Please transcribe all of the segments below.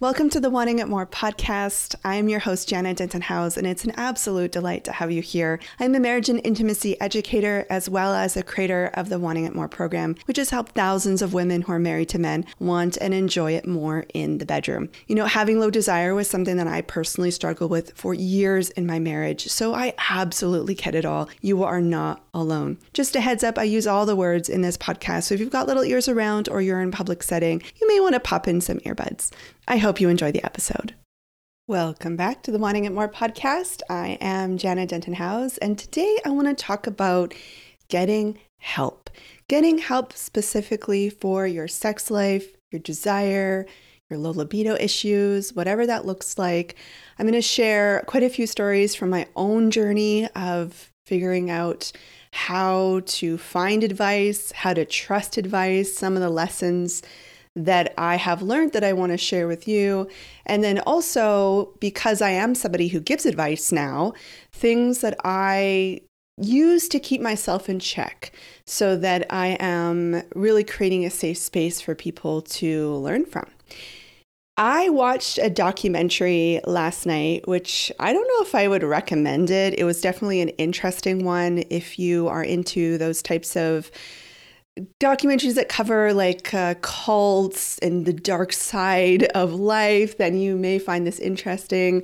Welcome to the Wanting It More podcast. I'm your host, Janna Denton House, and it's an absolute delight to have you here. I'm a marriage and intimacy educator as well as a creator of the Wanting It More program, which has helped thousands of women who are married to men want and enjoy it more in the bedroom. You know, having low desire was something that I personally struggled with for years in my marriage, so I absolutely get it all. You are not alone. Just a heads up, I use all the words in this podcast, so if you've got little ears around or you're in public setting, you may want to pop in some earbuds. I hope you enjoy the episode. Welcome back to the Wanting It More podcast. I am Janna Denton House, and today I want to talk about getting help. Getting help specifically for your sex life, your desire, your low libido issues, whatever that looks like. I'm going to share quite a few stories from my own journey of figuring out how to find advice, how to trust advice, some of the lessons that I have learned that I want to share with you. And then also, because I am somebody who gives advice now, things that I use to keep myself in check so that I am really creating a safe space for people to learn from. I watched a documentary last night, which I don't know if I would recommend it. It was definitely an interesting one if you are into those types of documentaries that cover like uh, cults and the dark side of life, then you may find this interesting.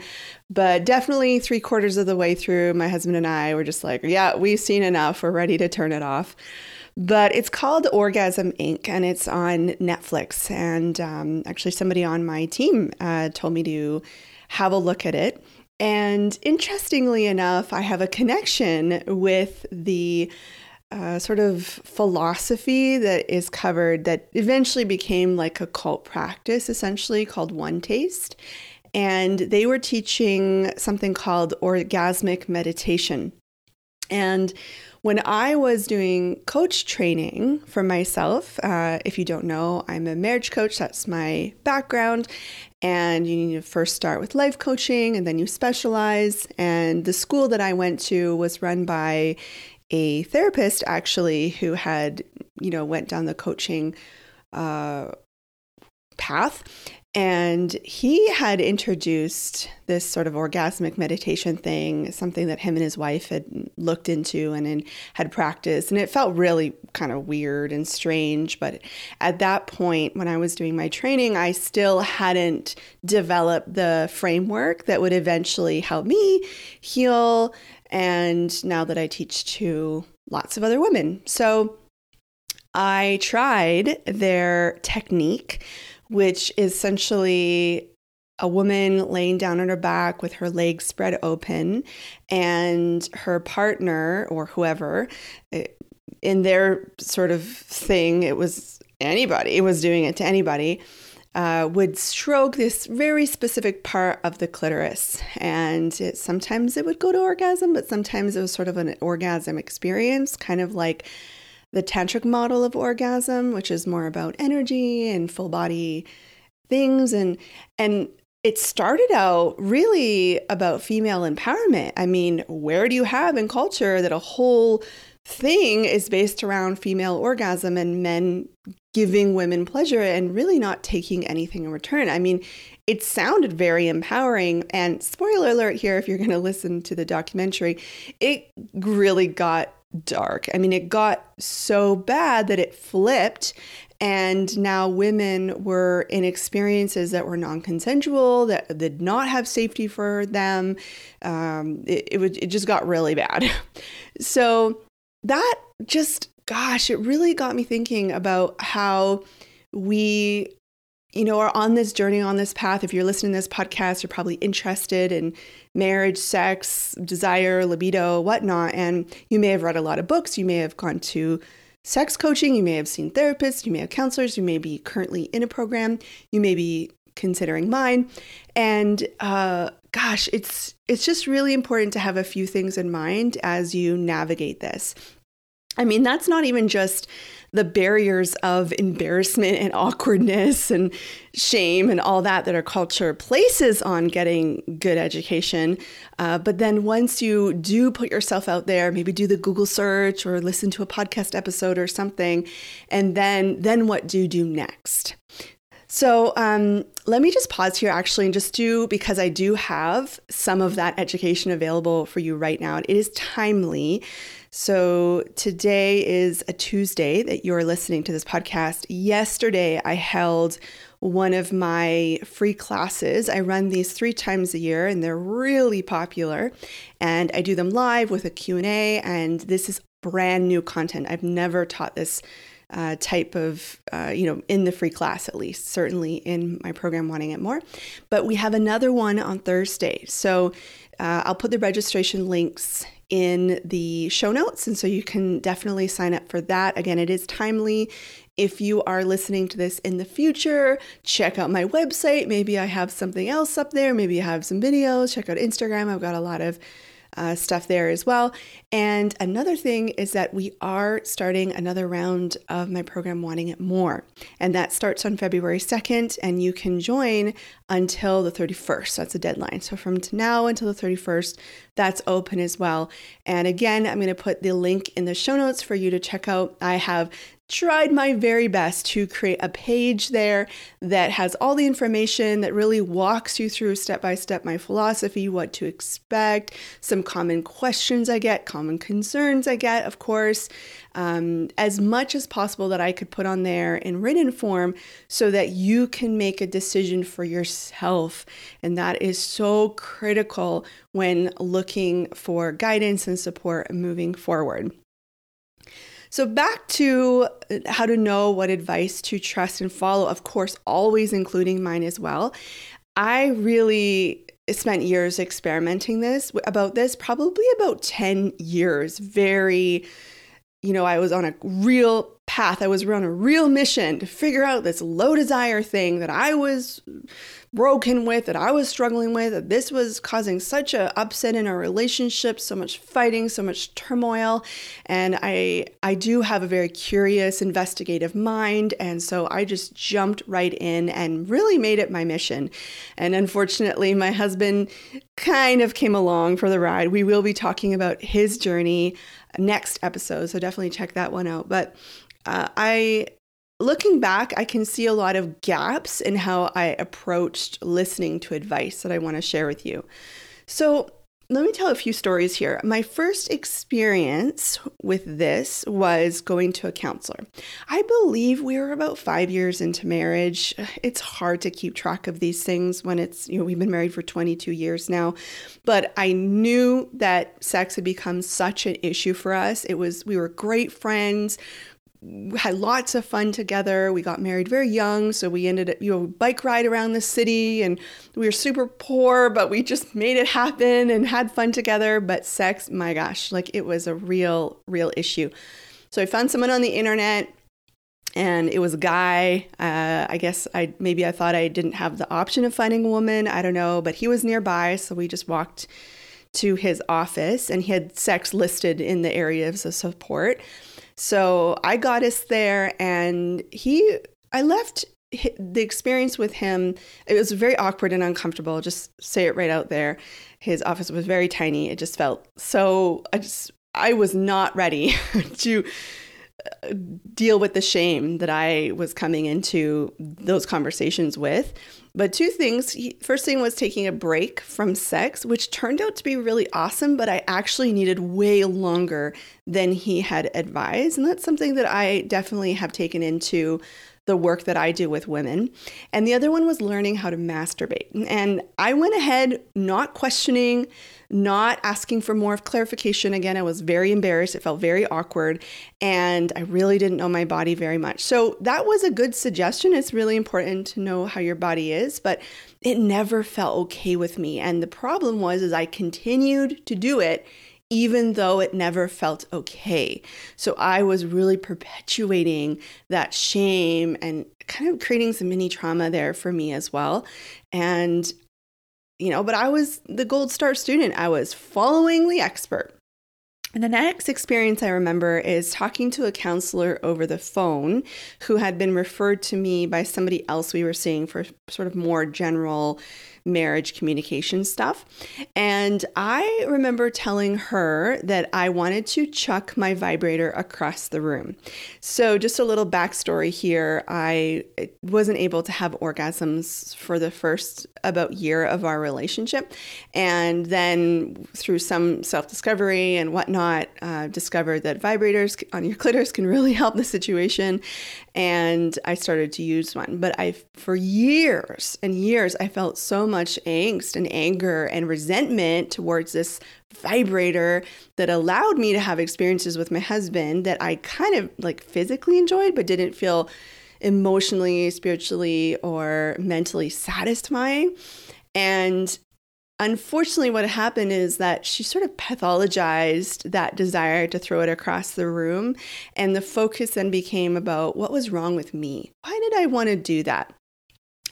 But definitely three quarters of the way through, my husband and I were just like, yeah, we've seen enough. We're ready to turn it off. But it's called Orgasm Inc. and it's on Netflix. And um, actually, somebody on my team uh, told me to have a look at it. And interestingly enough, I have a connection with the sort of philosophy that is covered that eventually became like a cult practice, essentially called OneTaste. And they were teaching something called orgasmic meditation. And when I was doing coach training for myself, uh, if you don't know, I'm a marriage coach, that's my background. And you need to first start with life coaching and then you specialize. And the school that I went to was run by a therapist actually who had, you know, went down the coaching uh, path. And he had introduced this sort of orgasmic meditation thing, something that him and his wife had looked into and, and had practiced. And it felt really kind of weird and strange. But at that point, when I was doing my training, I still hadn't developed the framework that would eventually help me heal and now that I teach to lots of other women. So I tried their technique, which is essentially a woman laying down on her back with her legs spread open, and her partner or whoever, eh, in their sort of thing, it was anybody, was doing it to anybody uh, would stroke this very specific part of the clitoris. And it, sometimes it would go to orgasm, but sometimes it was sort of an orgasm experience, kind of like the tantric model of orgasm, which is more about energy and full body things. And, and it started out really about female empowerment. I mean, where do you have in culture that a whole thing is based around female orgasm and men giving women pleasure and really not taking anything in return. I mean, it sounded very empowering. And spoiler alert here, if you're going to listen to the documentary, it really got dark. I mean, it got so bad that it flipped. And now women were in experiences that were non consensual, that did not have safety for them. Um, it, it, would, it just got really bad. So that just gosh, it really got me thinking about how we you know, are on this journey, on this path. If you're listening to this podcast, you're probably interested in marriage, sex, desire, libido, whatnot. And you may have read a lot of books. You may have gone to sex coaching. You may have seen therapists. You may have counselors. You may be currently in a program. You may be considering mine. And uh, gosh, it's it's just really important to have a few things in mind as you navigate this. I mean, that's not even just the barriers of embarrassment and awkwardness and shame and all that that our culture places on getting good education. Uh, but then once you do put yourself out there, maybe do the Google search or listen to a podcast episode or something, and then then what do you do next? So um, let me just pause here actually and just do, because I do have some of that education available for you right now. It is timely. So today is a Tuesday that you're listening to this podcast. Yesterday, I held one of my free classes. I run these 3 times a year and they're really popular and I do them live with a Q&A and this is brand new content. I've never taught this uh, type of, uh, you know, in the free class at least, certainly in my program Wanting It More. But we have another one on Thursday. So uh, I'll put the registration links in the show notes. And so you can definitely sign up for that. Again, it is timely. If you are listening to this in the future, check out my website. Maybe I have something else up there. Maybe I have some videos. Check out Instagram. I've got a lot of uh, stuff there as well. And another thing is that we are starting another round of my program, Wanting It More. And that starts on February 2nd, and you can join until the 31st. That's a deadline. So from now until the 31st, that's open as well. And again, I'm going to put the link in the show notes for you to check out. I have tried my very best to create a page there that has all the information that really walks you through step by step my philosophy, what to expect, some common questions I get, common concerns I get, of course, um, as much as possible that I could put on there in written form so that you can make a decision for yourself. And that is so critical when looking for guidance and support moving forward. So, back to uh, how to know what advice to trust and follow, of course, always including mine as well. I really spent years experimenting this about this, probably about 10 years, very you know, I was on a real path. I was on a real mission to figure out this low desire thing that I was broken with, that I was struggling with, that this was causing such a upset in our relationship, so much fighting, so much turmoil. And I I do have a very curious, investigative mind, and so I just jumped right in and really made it my mission. And unfortunately, my husband kind of came along for the ride. We will be talking about his journey next episode. So definitely check that one out. But uh, I, looking back, I can see a lot of gaps in how I approached listening to advice that I want to share with you. So let me tell a few stories here. My first experience with this was going to a counselor. I believe we were about five years into marriage. It's hard to keep track of these things when it's, you know, we've been married for 22 years now. But I knew that sex had become such an issue for us. It was, we were great friends we had lots of fun together. We got married very young, so we ended up, you know, bike ride around the city and we were super poor, but we just made it happen and had fun together. But sex, my gosh, like it was a real, real issue. So I found someone on the internet and it was a guy. Uh, I guess I maybe I thought I didn't have the option of finding a woman. I don't know, but he was nearby, so we just walked to his office and he had sex listed in the areas of support. So I got us there, and he, I left the experience with him. It was very awkward and uncomfortable. Just say it right out there. His office was very tiny. It just felt so. I just, I was not ready to uh, deal with the shame that I was coming into those conversations with. But two things. He, first thing was taking a break from sex, which turned out to be really awesome, but I actually needed way longer than he had advised. And that's something that I definitely have taken into the work that I do with women. And the other one was learning how to masturbate. And I went ahead not questioning, not asking for more of clarification. Again, I was very embarrassed. It felt very awkward. And I really didn't know my body very much. So that was a good suggestion. It's really important to know how your body is, but it never felt okay with me. And the problem was is I continued to do it even though it never felt okay. So I was really perpetuating that shame and kind of creating some mini trauma there for me as well. And, you know, but I was the gold star student, I was following the expert. And the next experience I remember is talking to a counselor over the phone who had been referred to me by somebody else we were seeing for sort of more general marriage communication stuff. And I remember telling her that I wanted to chuck my vibrator across the room. So, just a little backstory here I wasn't able to have orgasms for the first about year of our relationship. And then through some self discovery and whatnot, uh, discovered that vibrators on your clitoris can really help the situation. And I started to use one. But I, for years and years, I felt so much angst and anger and resentment towards this vibrator that allowed me to have experiences with my husband that I kind of like physically enjoyed, but didn't feel emotionally, spiritually, or mentally satisfying. And unfortunately, what happened is that she sort of pathologized that desire to throw it across the room. And the focus then became about what was wrong with me? Why did I want to do that?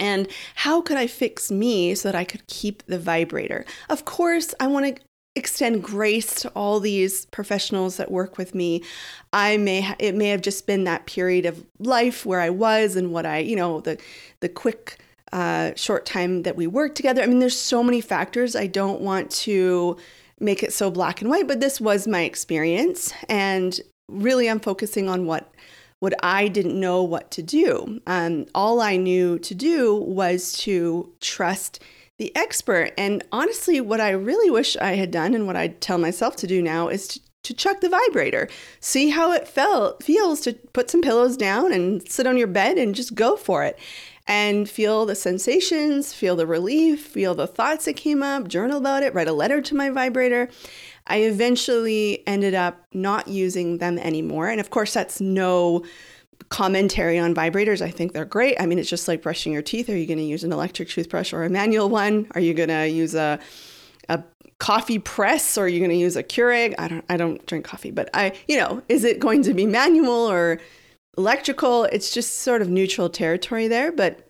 And how could I fix me so that I could keep the vibrator? Of course, I want to extend grace to all these professionals that work with me. I may ha- it may have just been that period of life where I was and what I, you know, the the quick uh, short time that we worked together. I mean, there's so many factors. I don't want to make it so black and white, but this was my experience, and really, I'm focusing on what what I didn't know what to do. Um, all I knew to do was to trust the expert. And honestly, what I really wish I had done and what I tell myself to do now is to, to chuck the vibrator. See how it felt feels to put some pillows down and sit on your bed and just go for it. And feel the sensations, feel the relief, feel the thoughts that came up, journal about it, write a letter to my vibrator. I eventually ended up not using them anymore. And of course, that's no commentary on vibrators. I think they're great. I mean, it's just like brushing your teeth. Are you going to use an electric toothbrush or a manual one? Are you going to use a a coffee press or are you going to use a Keurig? I don't I don't drink coffee, but I, you know, is it going to be manual or electrical? It's just sort of neutral territory there, but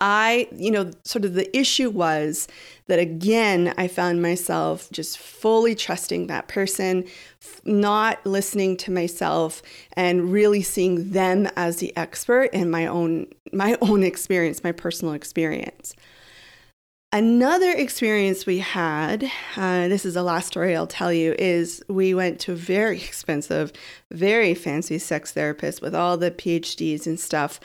I, you know, sort of the issue was that again, I found myself just fully trusting that person, not listening to myself and really seeing them as the expert in my own my own experience, my personal experience. Another experience we had, uh, this is the last story I'll tell you, is we went to a very expensive, very fancy sex therapist with all the PhDs and stuff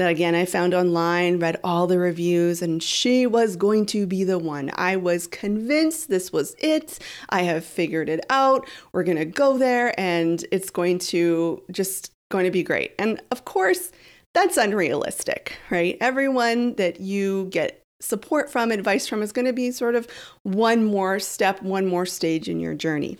that again I found online, read all the reviews, and she was going to be the one. I was convinced this was it. I have figured it out. We're going to go there and it's going to just going to be great. And of course, that's unrealistic, right? Everyone that you get support from, advice from is going to be sort of one more step, one more stage in your journey.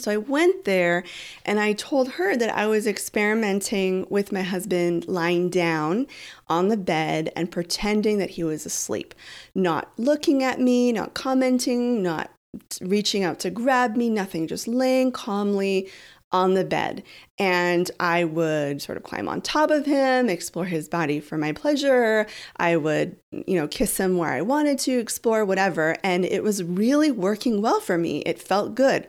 So I went there and I told her that I was experimenting with my husband lying down on the bed and pretending that he was asleep, not looking at me, not commenting, not reaching out to grab me, nothing, just laying calmly on the bed. And I would sort of climb on top of him, explore his body for my pleasure. I would, you know, kiss him where I wanted to, explore whatever. And it was really working well for me. It felt good.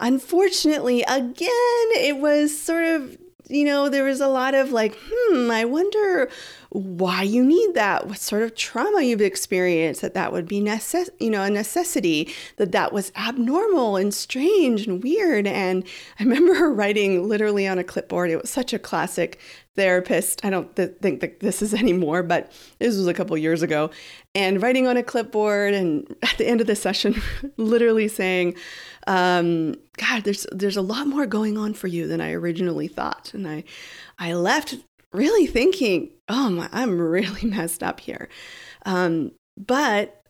Unfortunately, again, it was sort of, you know, there was a lot of like, hmm, I wonder why you need that, what sort of trauma you've experienced, that that would be necess- you know, a necessity, that that was abnormal and strange and weird. And I remember her writing literally on a clipboard. It was such a classic therapist. I don't th- think that this is anymore, but this was a couple years ago. And writing on a clipboard, and at the end of the session, literally saying, um, "God, there's there's a lot more going on for you than I originally thought." And I, I left really thinking, oh, my, I'm really messed up here. Um, but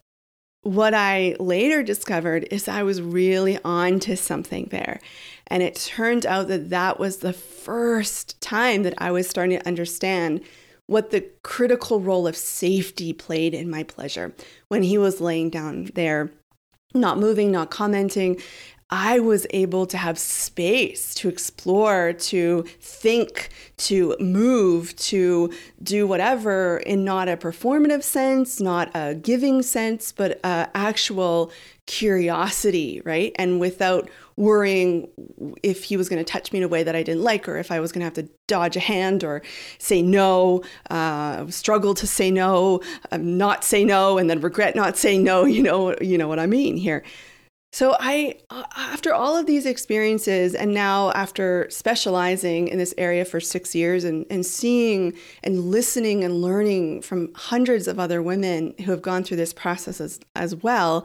what I later discovered is I was really on to something there. And it turned out that that was the first time that I was starting to understand what the critical role of safety played in my pleasure when he was laying down there, not moving, not commenting. I was able to have space to explore, to think, to move, to do whatever in not a performative sense, not a giving sense, but a actual curiosity, right? And without worrying if he was going to touch me in a way that I didn't like, or if I was going to have to dodge a hand or say no, uh, struggle to say no, um, not say no, and then regret not saying no. You know, you know what I mean here. So I after all of these experiences and now after specializing in this area for 6 years and and seeing and listening and learning from hundreds of other women who have gone through this process as, as well,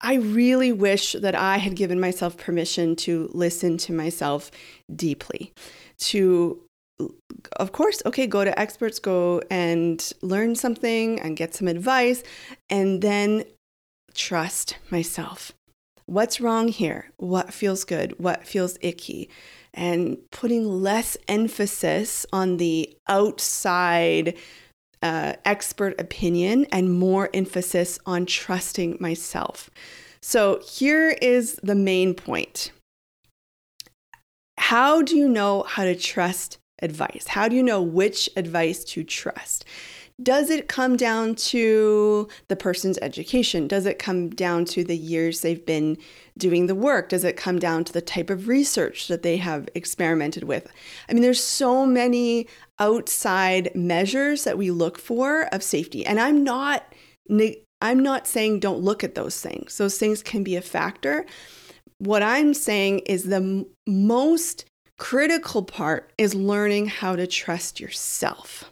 I really wish that I had given myself permission to listen to myself deeply. To of course, okay, go to experts, go and learn something and get some advice and then trust myself what's wrong here? What feels good? What feels icky? And putting less emphasis on the outside uh, expert opinion and more emphasis on trusting myself. So here is the main point. How do you know how to trust advice? How do you know which advice to trust? Does it come down to the person's education? Does it come down to the years they've been doing the work? Does it come down to the type of research that they have experimented with? I mean, there's so many outside measures that we look for of safety. And I'm not I'm not saying don't look at those things. Those things can be a factor. What I'm saying is the most critical part is learning how to trust yourself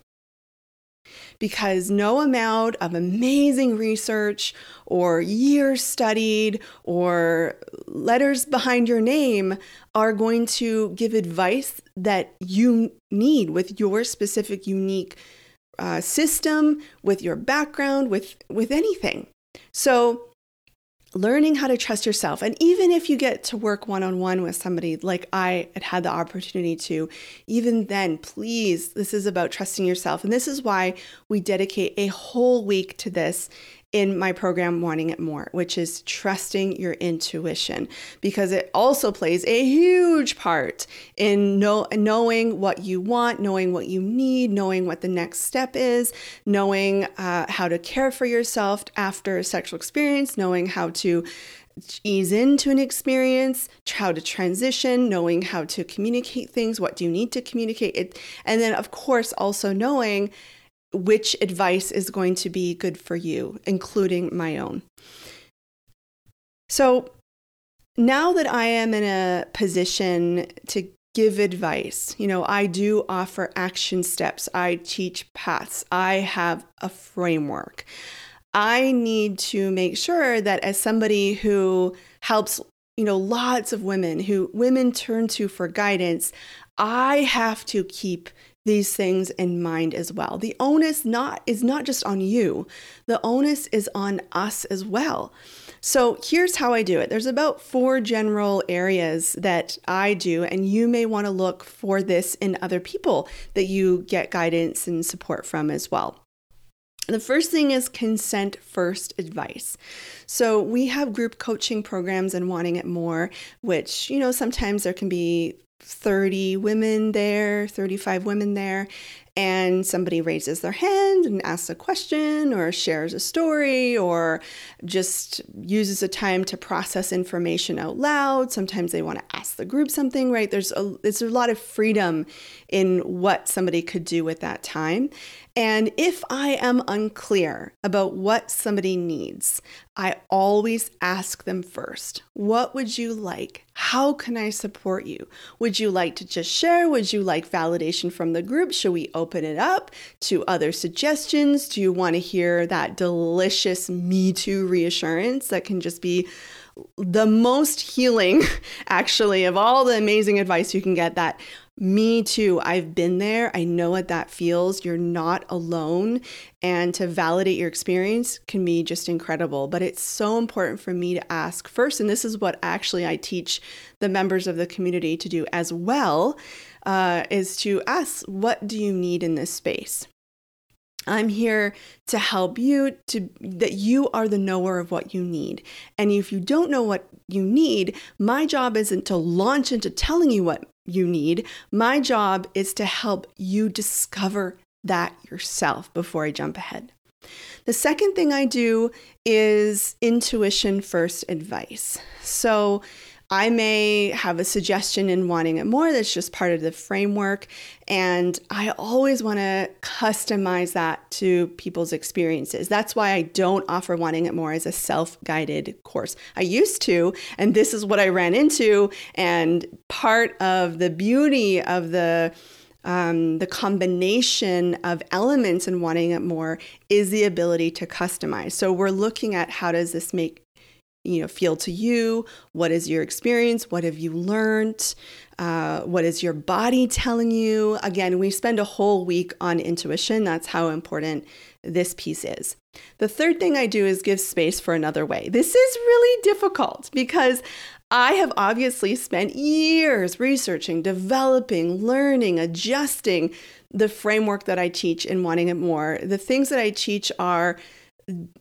because no amount of amazing research or years studied or letters behind your name are going to give advice that you need with your specific unique uh, system, with your background, with, with anything. So, learning how to trust yourself. And even if you get to work one on one with somebody like I had had the opportunity to, even then, please, this is about trusting yourself. And this is why we dedicate a whole week to this in my program Wanting It More, which is trusting your intuition, because it also plays a huge part in know, knowing what you want, knowing what you need, knowing what the next step is, knowing uh, how to care for yourself after a sexual experience, knowing how to ease into an experience, how to transition, knowing how to communicate things, what do you need to communicate it, and then of course also knowing which advice is going to be good for you, including my own. So now that I am in a position to give advice, you know, I do offer action steps, I teach paths, I have a framework. I need to make sure that as somebody who helps, you know, lots of women who women turn to for guidance, I have to keep these things in mind as well. The onus not is not just on you. The onus is on us as well. So here's how I do it. There's about four general areas that I do and you may want to look for this in other people that you get guidance and support from as well. The first thing is consent first advice. So we have group coaching programs and wanting it more, which, you know, sometimes there can be 30 women there, 35 women there, and somebody raises their hand and asks a question or shares a story or just uses a time to process information out loud. Sometimes they want to ask the group something, right? There's a, there's a lot of freedom in what somebody could do with that time. And if I am unclear about what somebody needs, I always ask them first, What would you like? How can I support you? Would you like to just share? Would you like validation from the group? Should we open it up to other suggestions? Do you want to hear that delicious Me Too reassurance that can just be the most healing, actually, of all the amazing advice you can get? That me too. I've been there. I know what that feels. You're not alone. And to validate your experience can be just incredible. But it's so important for me to ask first, and this is what actually I teach the members of the community to do as well, uh, is to ask, what do you need in this space? I'm here to help you to that you are the knower of what you need. And if you don't know what you need, my job isn't to launch into telling you what you need. My job is to help you discover that yourself before I jump ahead. The second thing I do is intuition first advice. So I may have a suggestion in wanting it more that's just part of the framework. And I always want to customize that to people's experiences. That's why I don't offer wanting it more as a self guided course. I used to, and this is what I ran into. And part of the beauty of the um, the combination of elements and wanting it more is the ability to customize. So we're looking at how does this make you know feel to you? What is your experience? What have you learned? Uh, what is your body telling you? Again we spend a whole week on intuition. That's how important this piece is. The third thing i do is give space for another way. This is really difficult because i have obviously spent years researching developing learning adjusting the framework that i teach and wanting it more. The things that i teach are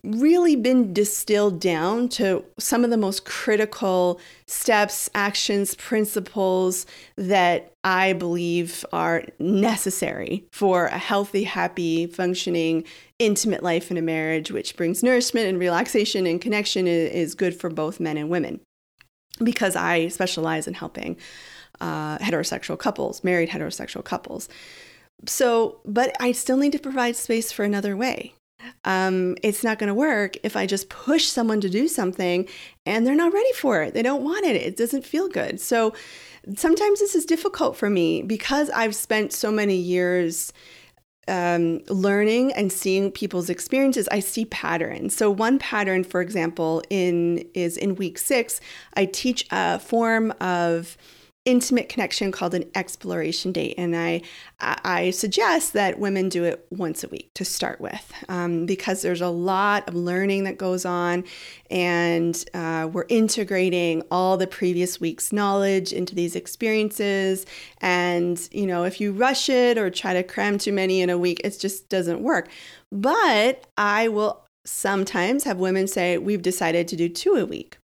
really been distilled down to some of the most critical steps, actions, principles that I believe are necessary for a healthy, happy, functioning, intimate life in a marriage, which brings nourishment and relaxation and connection is good for both men and women. Because I specialize in helping uh, heterosexual couples, married heterosexual couples. So, but I still need to provide space for another way um, it's not going to work if I just push someone to do something and they're not ready for it. They don't want it. It doesn't feel good. So sometimes this is difficult for me because I've spent so many years um, learning and seeing people's experiences, I see patterns. So one pattern, for example, in is in week six, I teach a form of intimate connection called an exploration date and i i suggest that women do it once a week to start with um, because there's a lot of learning that goes on and uh, we're integrating all the previous week's knowledge into these experiences and you know if you rush it or try to cram too many in a week it just doesn't work but i will sometimes have women say, We've decided to do two a week.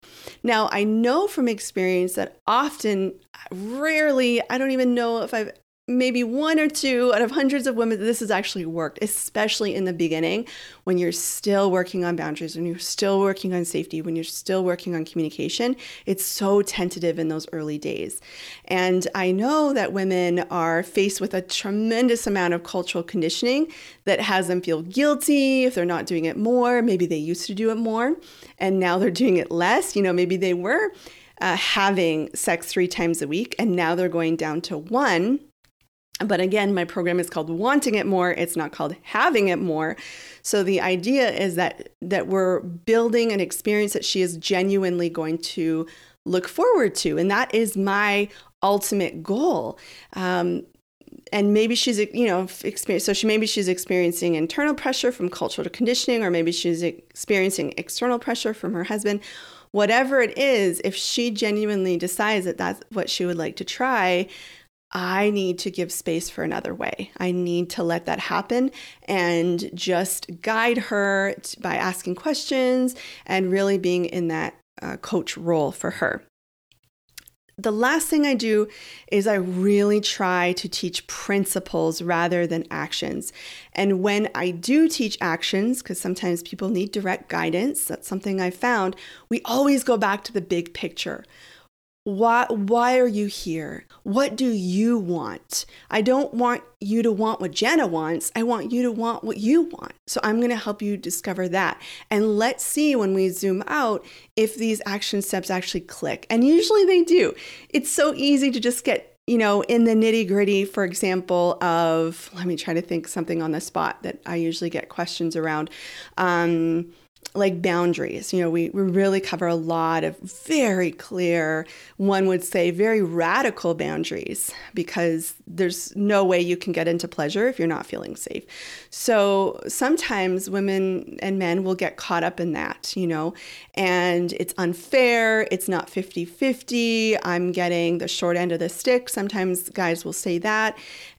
Now, I know from experience that often, rarely, I don't even know if I've maybe one or two out of hundreds of women this has actually worked especially in the beginning when you're still working on boundaries when you're still working on safety when you're still working on communication. It's so tentative in those early days. And i know that women are faced with a tremendous amount of cultural conditioning that has them feel guilty if they're not doing it more. Maybe they used to do it more and now they're doing it less. You know maybe they were uh, having sex three times a week and now they're going down to one but again, my program is called Wanting It More. It's not called Having It More. So the idea is that that we're building an experience that she is genuinely going to look forward to, and that is my ultimate goal. Um, and maybe she's you know so she maybe she's experiencing internal pressure from cultural conditioning or maybe she's experiencing external pressure from her husband whatever it is if she genuinely decides that that's what she would like to try I need to give space for another way. I need to let that happen and just guide her by asking questions and really being in that uh, coach role for her. The last thing I do is I really try to teach principles rather than actions. And when I do teach actions, because sometimes people need direct guidance, that's something I found, we always go back to the big picture. Why why are you here? What do you want? I don't want you to want what Jenna wants. I want you to want what you want. So I'm going to help you discover that. And let's see when we zoom out if these action steps actually click. And usually they do. It's so easy to just get you know, in the nitty gritty, for example, of let me try to think something on the spot that I usually get questions around. Um, like boundaries. You know, we, we really cover a lot of very clear, one would say very radical boundaries because there's no way you can get into pleasure if you're not feeling safe. So sometimes women and men will get caught up in that, you know, and it's unfair. It's not 50 50. I'm getting the short end of the stick. Sometimes guys will say that.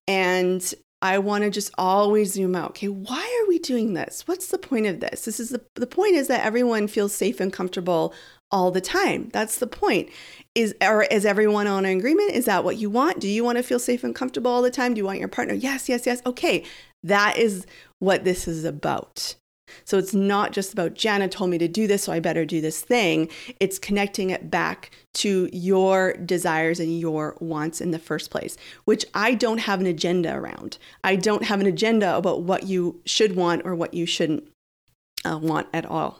And I want to just always zoom out. Okay, why are we doing this? What's the point of this? This is the the point is that everyone feels safe and comfortable all the time. That's the point. Is or is everyone on an agreement? Is that what you want? Do you want to feel safe and comfortable all the time? Do you want your partner? Yes, yes, yes. Okay. That is what this is about. So it's not just about Janna told me to do this, so I better do this thing. It's connecting it back to your desires and your wants in the first place, which I don't have an agenda around. I don't have an agenda about what you should want or what you shouldn't uh, want at all.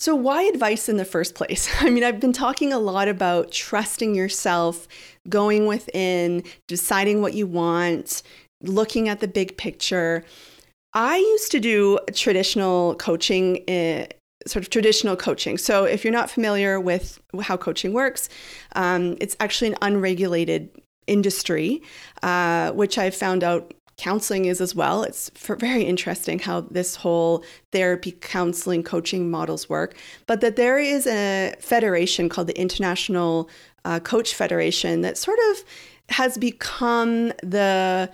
So, why advice in the first place? I mean, I've been talking a lot about trusting yourself, going within, deciding what you want, looking at the big picture. I used to do traditional coaching, uh, sort of traditional coaching. So, if you're not familiar with how coaching works, um, it's actually an unregulated industry, uh, which I've found out counseling is as well. It's very interesting how this whole therapy, counseling, coaching models work. But that there is a federation called the International uh, Coach Federation that sort of has become the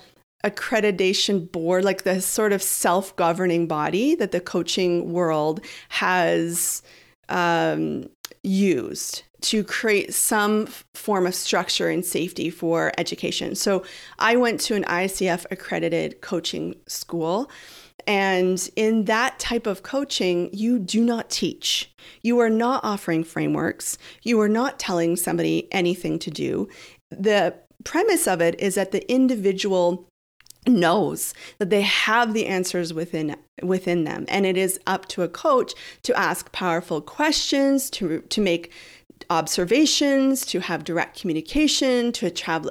accreditation board, like the sort of self governing body that the coaching world has um, used to create some form of structure and safety for education. So I went to an ICF accredited coaching school. And in that type of coaching, you do not teach. You are not offering frameworks. You are not telling somebody anything to do. The premise of it is that the individual knows that they have the answers within within them. And it is up to a coach to ask powerful questions to to make observations to have direct communication to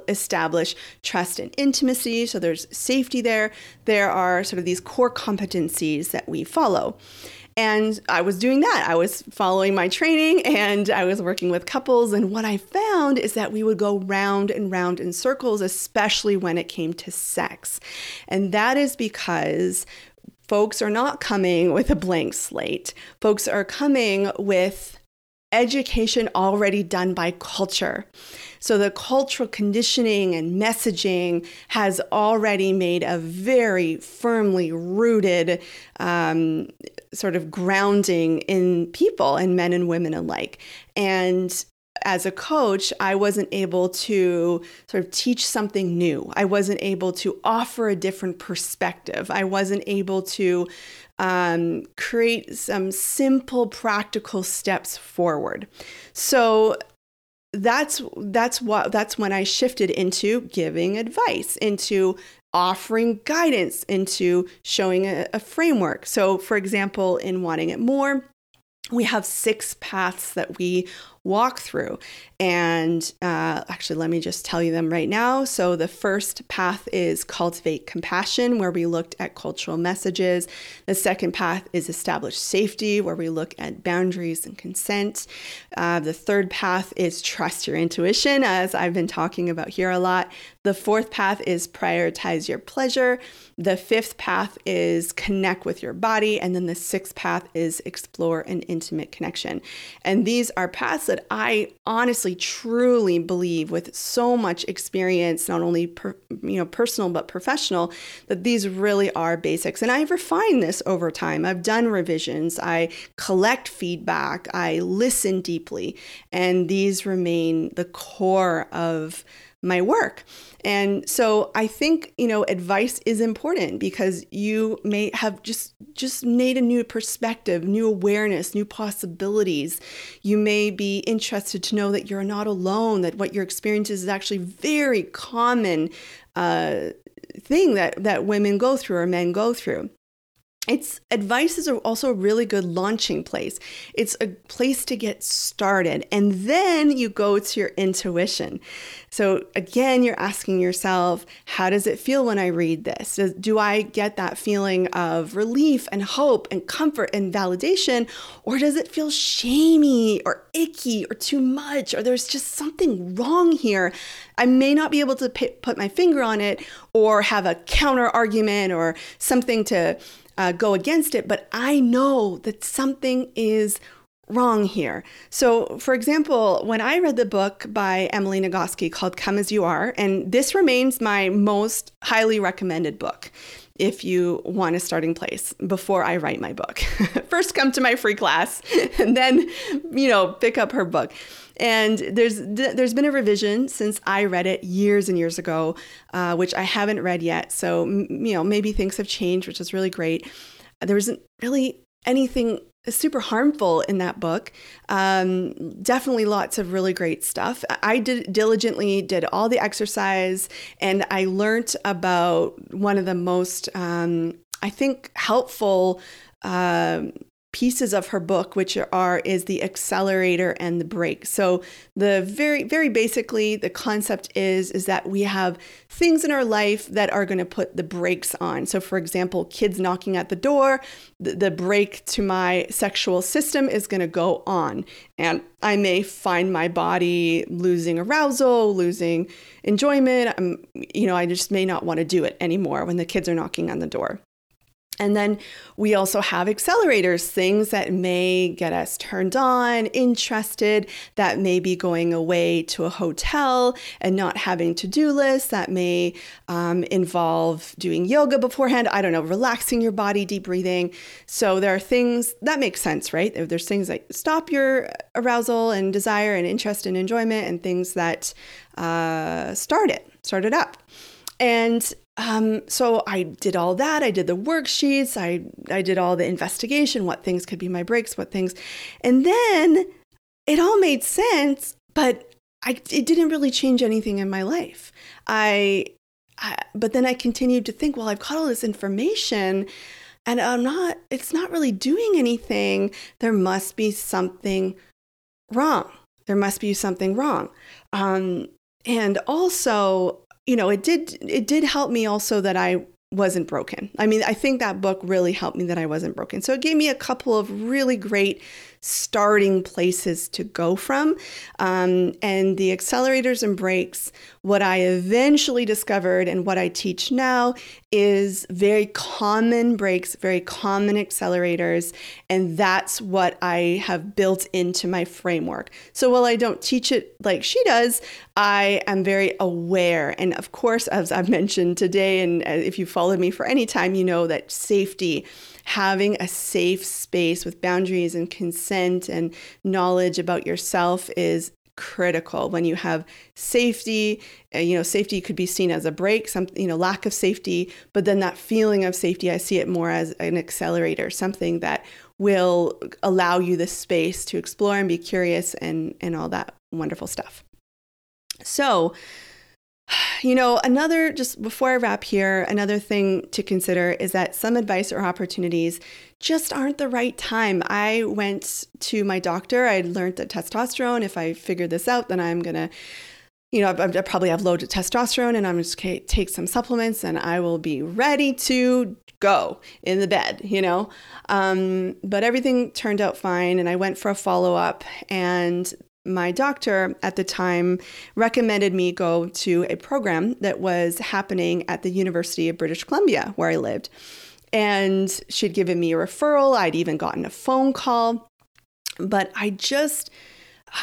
establish trust and intimacy. So there's safety there. There are sort of these core competencies that we follow and I was doing that. I was following my training and I was working with couples. And what I found is that we would go round and round in circles, especially when it came to sex. And that is because folks are not coming with a blank slate, folks are coming with education already done by culture. So the cultural conditioning and messaging has already made a very firmly rooted um, sort of grounding in people and men and women alike. And as a coach, I wasn't able to sort of teach something new. I wasn't able to offer a different perspective. I wasn't able to um, create some simple, practical steps forward. So that's that's what that's when I shifted into giving advice, into offering guidance, into showing a, a framework. So, for example, in wanting it more, we have six paths that we walk through. And uh, actually, let me just tell you them right now. So, the first path is cultivate compassion, where we looked at cultural messages. The second path is establish safety, where we look at boundaries and consent. Uh, the third path is trust your intuition, as I've been talking about here a lot. The fourth path is prioritize your pleasure. The fifth path is connect with your body. And then the sixth path is explore an intimate connection. And these are paths that I honestly, truly believe with so much experience, not only per, you know personal but professional, that these really are basics. And I've refined this over time. I've done revisions. I collect feedback. I listen deeply. And these remain the core of my work. And so I think, you know, advice is important because you may have just just made a new perspective, new awareness, new possibilities. You may be interested to know that you're not alone, that what your experience is actually very common uh, thing that that women go through or men go through it's advice is also a really good launching place. It's a place to get started. And then you go to your intuition. So again, you're asking yourself, how does it feel when I read this? Does, do I get that feeling of relief and hope and comfort and validation? Or does it feel shamey or icky or too much? Or there's just something wrong here. I may not be able to put my finger on it or have a counter argument or something to uh, go against it, but I know that something is wrong here. So, for example, when I read the book by Emily Nagoski called Come As You Are, and this remains my most highly recommended book if you want a starting place before I write my book. First come to my free class and then, you know, pick up her book. And there's there's been a revision since I read it years and years ago, uh, which I haven't read yet. So you know maybe things have changed, which is really great. There wasn't really anything super harmful in that book. Um, definitely lots of really great stuff. I did diligently did all the exercise, and I learned about one of the most um, I think helpful. Um, pieces of her book which are is the accelerator and the brake. So the very very basically the concept is is that we have things in our life that are going to put the brakes on. So for example kids knocking at the door the, the brake to my sexual system is going to go on. And i may find my body losing arousal losing enjoyment. I'm, you know i just may not want to do it anymore when the kids are knocking on the door and then we also have accelerators, things that may get us turned on, interested, that may be going away to a hotel and not having to do lists, that may um, involve doing yoga beforehand. I don't know, relaxing your body, deep breathing. So there are things that make sense, right? There's things that stop your arousal and desire and interest and enjoyment, and things that uh, start it, start it up. And um, so I did all that. I did the worksheets. I I did all the investigation. What things could be my brakes, What things? And then it all made sense, but I it didn't really change anything in my life. I, I but then I continued to think, well, I've got all this information, and I'm not. It's not really doing anything. There must be something wrong. There must be something wrong. Um, and also you know, it did it did help me also that I wasn't broken. I mean, I think that book really helped me that I wasn't broken. So it gave me a couple of really great starting places to go from. Um, and the accelerators and brakes, what I eventually discovered and what I teach now is very common brakes, very common accelerators. And that's what I have built into my framework. So while I don't teach it like she does, I am very aware. And of course, as I've mentioned today, and uh, if you followed me for any time, you know that safety having a safe space with boundaries and consent and knowledge about yourself is critical. When you have safety uh, you know safety could be seen as a brake some you know lack of safety but then that feeling of safety i see it more as an accelerator something that will allow you the space to explore and be curious and and all that wonderful stuff. So you know, another, just before I wrap here, another thing to consider is that some advice or opportunities just aren't the right time. I went to my doctor. I learned that testosterone, if I figure this out, then I'm going to, you know, I, I probably have low testosterone and I'm just going to take some supplements and I will be ready to go in the bed, you know? Um, but everything turned out fine. And I went for a follow up and my doctor at the time recommended me go to a program that was happening at the University of British Columbia, where I lived. And she'd given me a referral. I'd even gotten a phone call. But I just,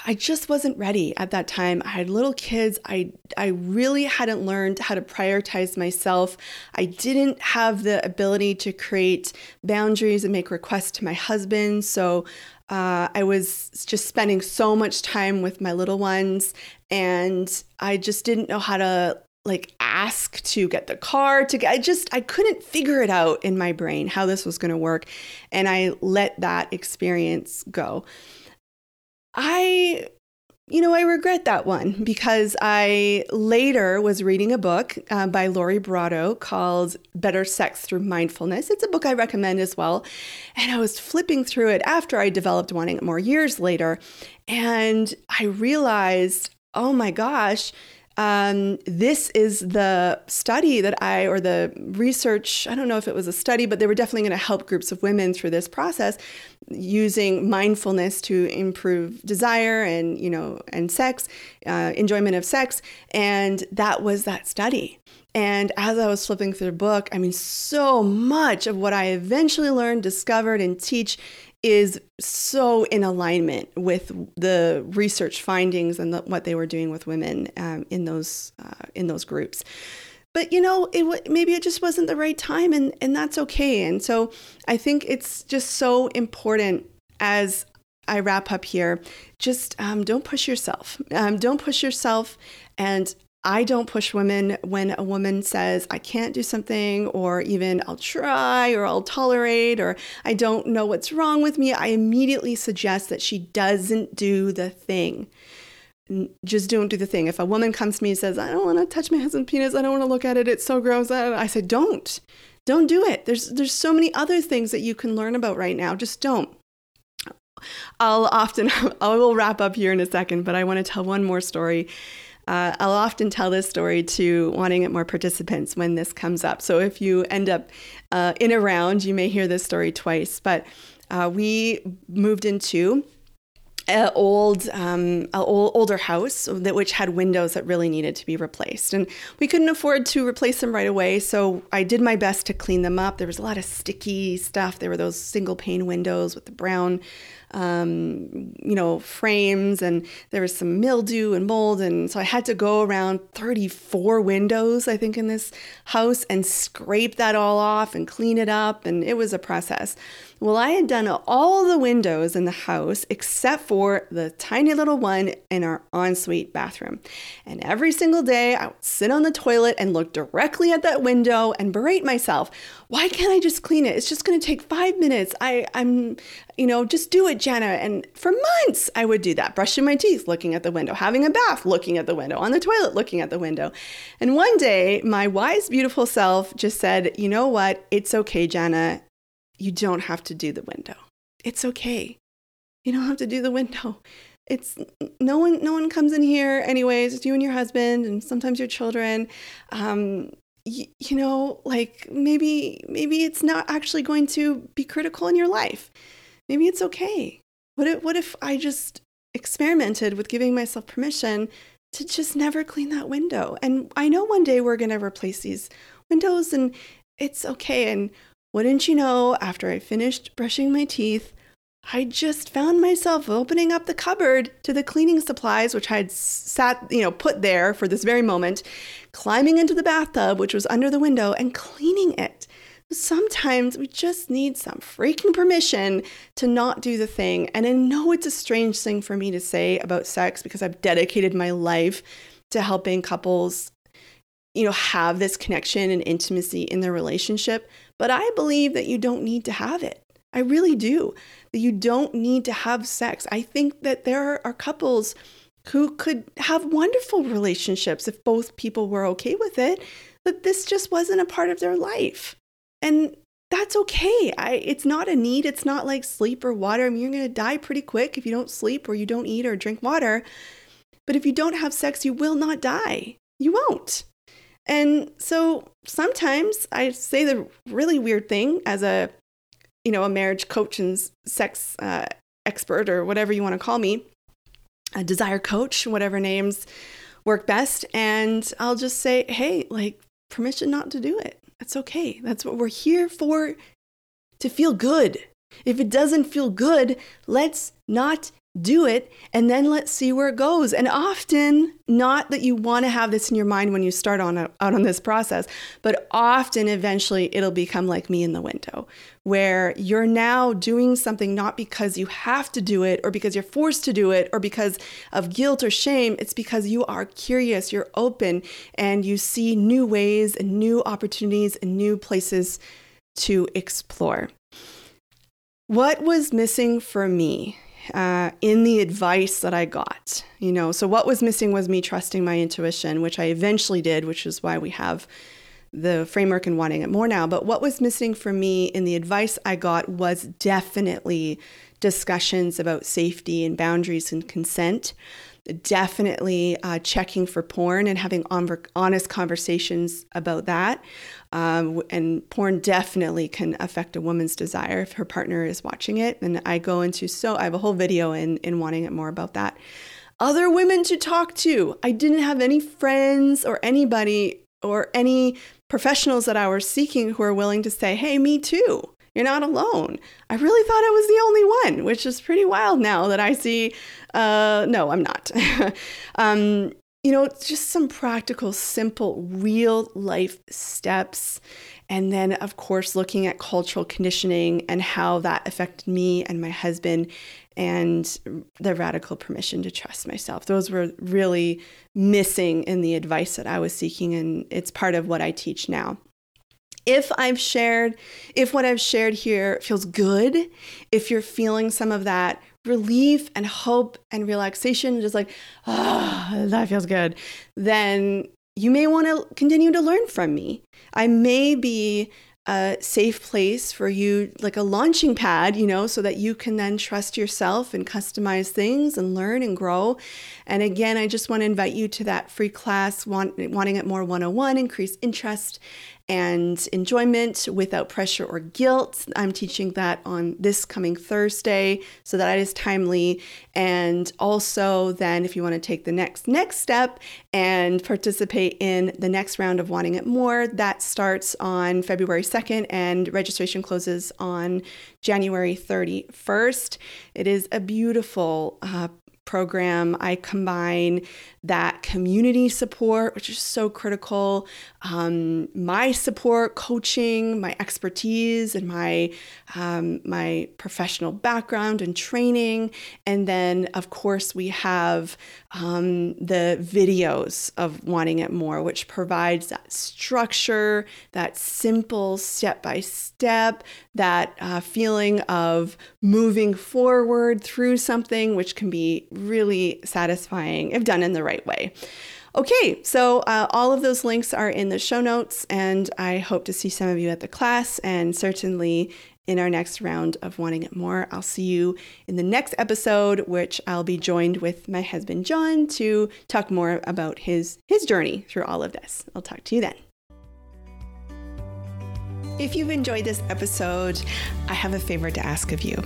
I just wasn't ready at that time. I had little kids. I I really hadn't learned how to prioritize myself. I didn't have the ability to create boundaries and make requests to my husband. So uh, I was just spending so much time with my little ones, and I just didn't know how to like ask to get the car to get I just I couldn't figure it out in my brain how this was going to work and I let that experience go. I you know, I regret that one because I later was reading a book uh, by Lori Brotto called Better Sex Through Mindfulness. It's a book I recommend as well. And I was flipping through it after I developed Wanting It More years later. And I realized, oh my gosh, um, this is the study that I, or the research, I don't know if it was a study, but they were definitely going to help groups of women through this process. Using mindfulness to improve desire and you know and sex uh, enjoyment of sex and that was that study. And as i was flipping through the book i mean so much of what i eventually learned discovered and teach is so in alignment with the research findings and the, what they were doing with women um, in those uh, in those groups but you know it maybe it just wasn't the right time and and that's okay. And so i think it's just so important as i wrap up here just um, don't push yourself. Um, don't push yourself and I don't push women when a woman says, I can't do something, or even I'll try, or I'll tolerate, or I don't know what's wrong with me. I immediately suggest that she doesn't do the thing just don't do the thing. If a woman comes to me and says, I don't want to touch my husband's penis, I don't want to look at it, it's so gross, I say, don't. Don't do it. There's there's so many other things that you can learn about right now. Just don't. I'll often I will wrap up here in a second, but I want to tell one more story. Uh, I'll often tell this story to wanting it more participants when this comes up. So if you end up uh, in a round, you may hear this story twice. But uh, we moved into an old, um, a old, older house that which had windows that really needed to be replaced, and we couldn't afford to replace them right away. So I did my best to clean them up. There was a lot of sticky stuff. There were those single pane windows with the brown um, you know, frames and there was some mildew and mold. And so I had to go around 34 windows, I think, in this house and scrape that all off and clean it up. And it was a process. Well, I had done all the windows in the house except for the tiny little one in our ensuite bathroom. And every single day I would sit on the toilet and look directly at that window and berate myself. Why can't I just clean it? It's just going to take five minutes. I, I'm, you know, just do it, Janna. And for months I would do that, brushing my teeth, looking at the window, having a bath, looking at the window, on the toilet, looking at the window. And one day my wise, beautiful self just said, you know what? It's okay, Janna you don't have to do the window. It's okay. You don't have to do the window. It's no one. No one comes in here anyways. It's you and your husband, and sometimes your children. Um, y- you know, like maybe maybe it's not actually going to be critical in your life. Maybe it's okay. What if what if I just experimented with giving myself permission to just never clean that window? And I know one day we're gonna replace these windows, and it's okay. And wouldn't you know, after I finished brushing my teeth, I just found myself opening up the cupboard to the cleaning supplies, which I had sat, you know, put there for this very moment, climbing into the bathtub, which was under the window, and cleaning it. Sometimes we just need some freaking permission to not do the thing. And I know it's a strange thing for me to say about sex because I've dedicated my life to helping couples, you know, have this connection and intimacy in their relationship. But I believe that you don't need to have it. I really do. That you don't need to have sex. I think that there are couples who could have wonderful relationships if both people were okay with it, that this just wasn't a part of their life. And that's okay. I, it's not a need. It's not like sleep or water. I mean, you're going to die pretty quick if you don't sleep or you don't eat or drink water. But if you don't have sex, you will not die. You won't. And so sometimes I say the really weird thing as a, you know, a marriage coach and sex uh, expert or whatever you want to call me, a desire coach, whatever names work best. And I'll just say, hey, like permission not to do it. That's okay. That's what we're here for to feel good. If it doesn't feel good, let's not do it and then let's see where it goes. And often not that you want to have this in your mind when you start on a, out on this process but often eventually it'll become like me in the window where you're now doing something not because you have to do it or because you're forced to do it or because of guilt or shame. It's because you are curious you're open and you see new ways and new opportunities and new places to explore. What was missing for me uh, in the advice that I got. You know, so what was missing was me trusting my intuition, which I eventually did, which is why we have the framework and wanting it more now. But what was missing for me in the advice I got was definitely discussions about safety and boundaries and consent. Definitely uh, checking for porn and having honest conversations about that. Um, and porn definitely can affect a woman's desire if her partner is watching it. And I go into so I have a whole video in in wanting it more about that. Other women to talk to. I didn't have any friends or anybody or any professionals that I was seeking who are willing to say, "Hey, me too." You're not alone. I really thought I was the only one, which is pretty wild now that I see. Uh, no, I'm not. um, you know, just some practical, simple, real life steps. And then, of course, looking at cultural conditioning and how that affected me and my husband, and the radical permission to trust myself. Those were really missing in the advice that I was seeking. And it's part of what I teach now if I've shared, if what I've shared here feels good, if you're feeling some of that relief and hope and relaxation, just like, ah, oh, that feels good, then you may want to continue to learn from me. I may be a safe place for you, like a launching pad, you know, so that you can then trust yourself and customize things and learn and grow. And again, I just want to invite you to that free class, want, Wanting It More 101, increase interest and enjoyment without pressure or guilt. I'm teaching that on this coming Thursday, so that is timely. And also, then if you want to take the next next step and participate in the next round of Wanting It More, that starts on February 2nd and registration closes on January 31st. It is a beautiful uh, program, I combine that community support, which is so critical, um, my support, coaching, my expertise, and my um, my professional background and training, and then of course we have um, the videos of wanting it more, which provides that structure, that simple step by step, that uh, feeling of moving forward through something, which can be really satisfying if done in the right way. Okay, so uh, all of those links are in the show notes, and I hope to see some of you at the class and certainly in our next round of Wanting It More. I'll see you in the next episode, which I'll be joined with my husband John to talk more about his his journey through all of this. I'll talk to you then. If you've enjoyed this episode, I have a favor to ask of you.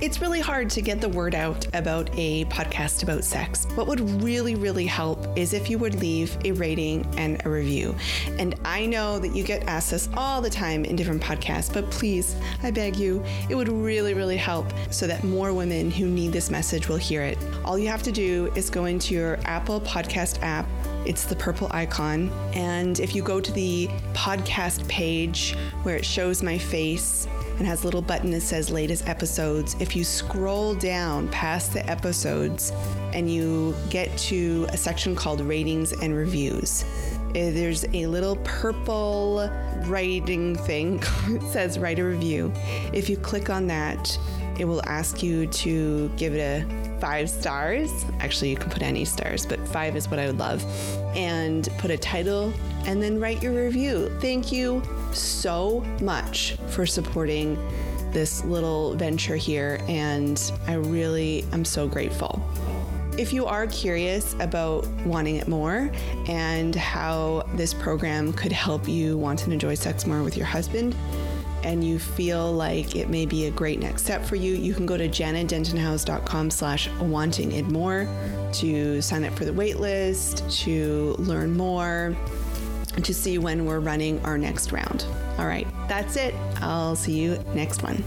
It's really hard to get the word out about a podcast about sex. What would really, really help is if you would leave a rating and a review. And I know that you get asked this all the time in different podcasts, but please, I beg you, it would really, really help so that more women who need this message will hear it. All you have to do is go into your Apple Podcast app it's the purple icon. And if you go to the podcast page where it shows my face and has a little button that says latest episodes. If you scroll down past the episodes and you get to a section called ratings and reviews, eh, there's a little purple writing thing. it says write a review. If you click on that, it will ask you to give it a five stars. Actually, you can put any stars, but five is what I would love. And put a title and then write your review. Thank you so much for supporting this little venture here, and I really am so grateful. If you are curious about wanting it more and how this program could help you want and enjoy sex more with your husband, and you feel like it may be a great next step for you, you can go to jannadentonhouse.com slash wanting it more to sign up for the waitlist, to learn more, to see when we're running our next round. All right, that's it. I'll see you next one.